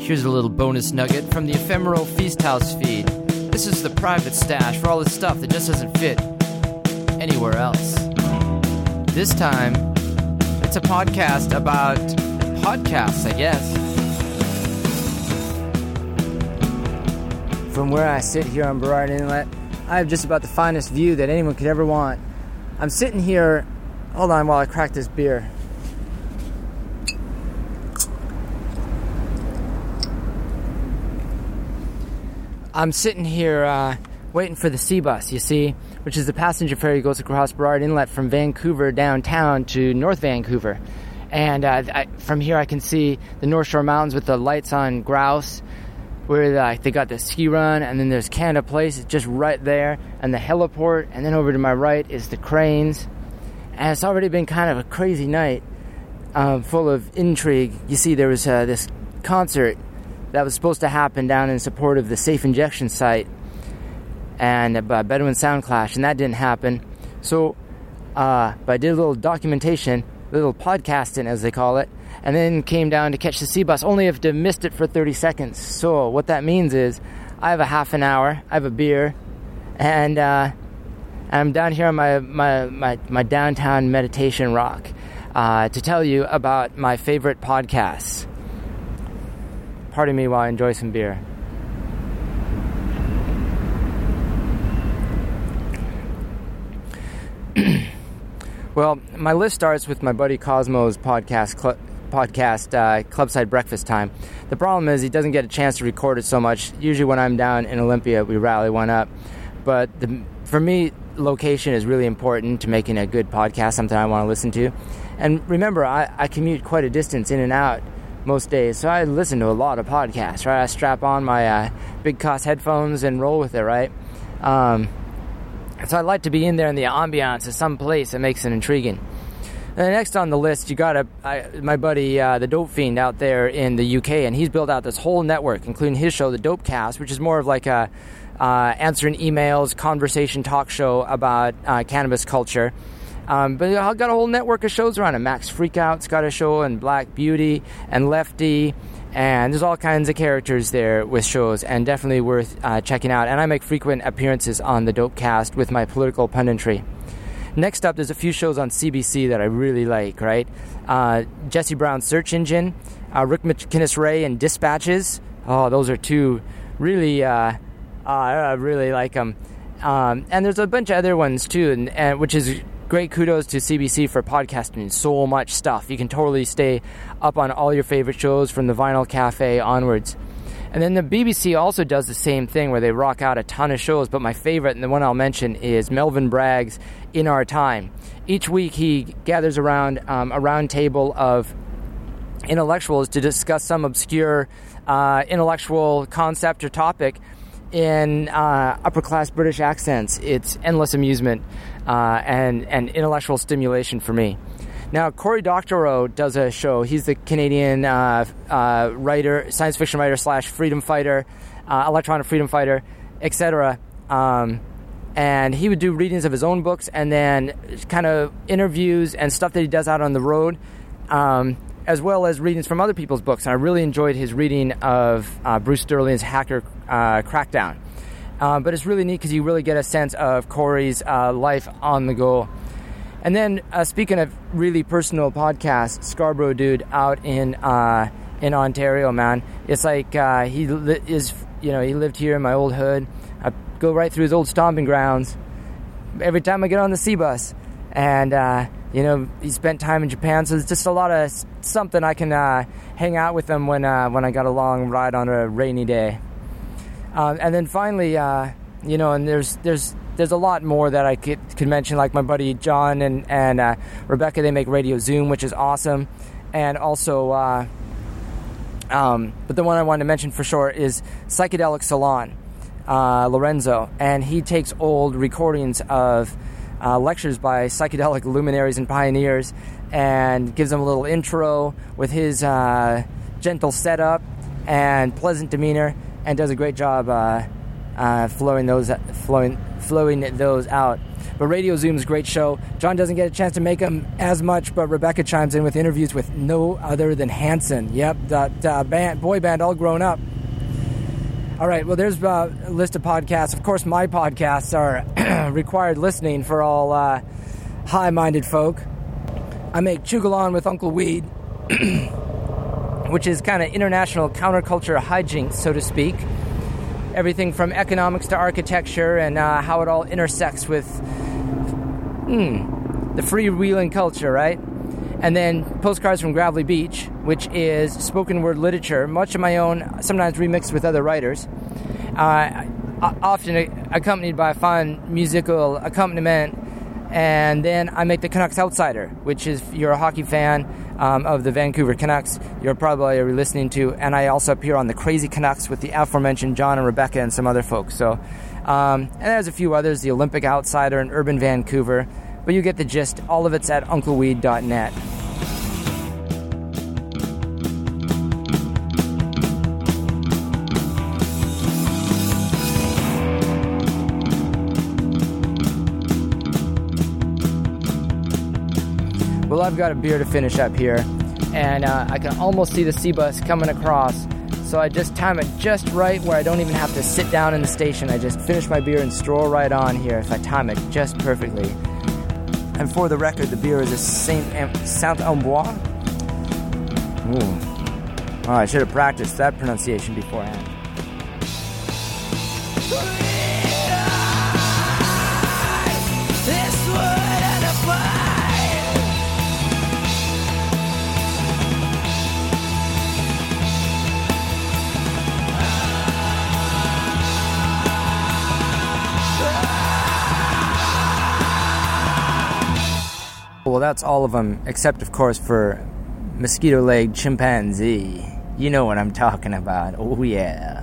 Here's a little bonus nugget from the ephemeral Feast House feed. This is the private stash for all the stuff that just doesn't fit anywhere else. This time, it's a podcast about podcasts, I guess. From where I sit here on Burrard Inlet, I have just about the finest view that anyone could ever want. I'm sitting here. Hold on while I crack this beer. I'm sitting here uh, waiting for the sea bus, you see, which is the passenger ferry that goes across Burrard Inlet from Vancouver downtown to North Vancouver. And uh, I, from here, I can see the North Shore Mountains with the lights on grouse, where the, they got the ski run, and then there's Canada Place just right there, and the heliport, and then over to my right is the cranes. And it's already been kind of a crazy night, uh, full of intrigue. You see, there was uh, this concert that was supposed to happen down in support of the safe injection site and uh, Bedouin Sound Clash, and that didn't happen. So, uh, but I did a little documentation, a little podcasting as they call it, and then came down to catch the Seabus. Only have to missed it for 30 seconds. So what that means is, I have a half an hour, I have a beer, and uh, I'm down here on my my my, my downtown meditation rock uh, to tell you about my favorite podcasts. Pardon me while I enjoy some beer. well, my list starts with my buddy Cosmo's podcast, cl- podcast uh, Clubside Breakfast Time. The problem is he doesn't get a chance to record it so much. Usually, when I'm down in Olympia, we rally one up. But the, for me, location is really important to making a good podcast, something I want to listen to. And remember, I, I commute quite a distance in and out most days. So I listen to a lot of podcasts, right? I strap on my uh, big Koss headphones and roll with it, right? Um, so I'd like to be in there in the ambiance of some place that makes it intriguing. And next on the list, you got a, I, my buddy, uh, the Dope Fiend, out there in the UK, and he's built out this whole network, including his show, the Dope Cast, which is more of like a uh, answering emails, conversation talk show about uh, cannabis culture. Um, but I've got a whole network of shows around it. Max Freakout's got a show, and Black Beauty, and Lefty, and there's all kinds of characters there with shows, and definitely worth uh, checking out. And I make frequent appearances on the Dope Cast with my political punditry. Next up, there's a few shows on CBC that I really like, right? Uh, Jesse Brown's Search Engine, uh, Rick MacInnes-Rae, and Dispatches. Oh, those are two really, uh, I really like them. Um, and there's a bunch of other ones too, and, and which is great kudos to CBC for podcasting so much stuff. You can totally stay up on all your favorite shows from the Vinyl Cafe onwards. And then the BBC also does the same thing where they rock out a ton of shows, but my favorite and the one I'll mention is Melvin Bragg's In Our Time. Each week he gathers around um, a round table of intellectuals to discuss some obscure uh, intellectual concept or topic in uh, upper class British accents. It's endless amusement uh, and, and intellectual stimulation for me. Now, Cory Doctorow does a show. He's the Canadian uh, uh writer, science fiction writer slash freedom fighter, uh, electronic freedom fighter, etc. Um, and he would do readings of his own books and then kind of interviews and stuff that he does out on the road. Um, as well as readings from other people's books. And I really enjoyed his reading of uh, Bruce Sterling's Hacker uh, Crackdown. Uh, but it's really neat because you really get a sense of Cory's uh, life on the go. And then, uh, speaking of really personal podcasts, Scarborough Dude out in uh, in Ontario, man, it's like he li- is, you know, he lived here in my old hood. I go right through his old stomping grounds every time I get on the Seabus, and you know, he spent time in Japan, so it's just a lot of something I can uh, hang out with him when uh, when I got a long ride on a rainy day. Um, and then finally, uh, you know, and there's there's there's a lot more that I could, could mention, like my buddy John and and uh, Rebecca. They make Radio Zoom, which is awesome, and also. Uh, um, but the one I wanted to mention for sure is Psychedelic Salon, uh, Lorenzo, and he takes old recordings of uh, lectures by psychedelic luminaries and pioneers and gives them a little intro with his uh, gentle setup and pleasant demeanor and does a great job uh, uh flowing those flowing flowing those out. But Radio Zoom's great show. John doesn't get a chance to make them as much, but Rebecca chimes in with interviews with no other than Hanson. Yep, the, band, boy band all grown up. All right, well, there's uh, a list of podcasts. Of course, my podcasts are required listening for all uh, high minded folk. I make Chugalon with Uncle Weed, which is kind of international counterculture hijinks, so to speak everything from economics to architecture and uh, how it all intersects with hmm, the freewheeling culture, right? And then Postcards from Gravelly Beach, which is spoken word literature, much of my own, sometimes remixed with other writers, uh, often accompanied by a fun musical accompaniment. And then I make the Canucks Outsider, which is if you're a hockey fan um, of the Vancouver Canucks, you're probably listening to. And I also appear on the Crazy Canucks with the aforementioned John and Rebecca and some other folks. So um, and there's a few others, the Olympic Outsider and Urban Vancouver, but you get the gist. All of it's at uncleweed.net. Well, I've got a beer to finish up here, and uh, I can almost see the Seabus coming across so I just time it just right where I don't even have to sit down in the station. I just finish my beer and stroll right on here if I time it just perfectly. And for the record, the beer is a Saint Saint Amboise. Ooh. Oh, I should have practiced that pronunciation beforehand. Well, that's all of them, except, of course, for mosquito leg chimpanzee. You know what I'm talking about. Oh, yeah.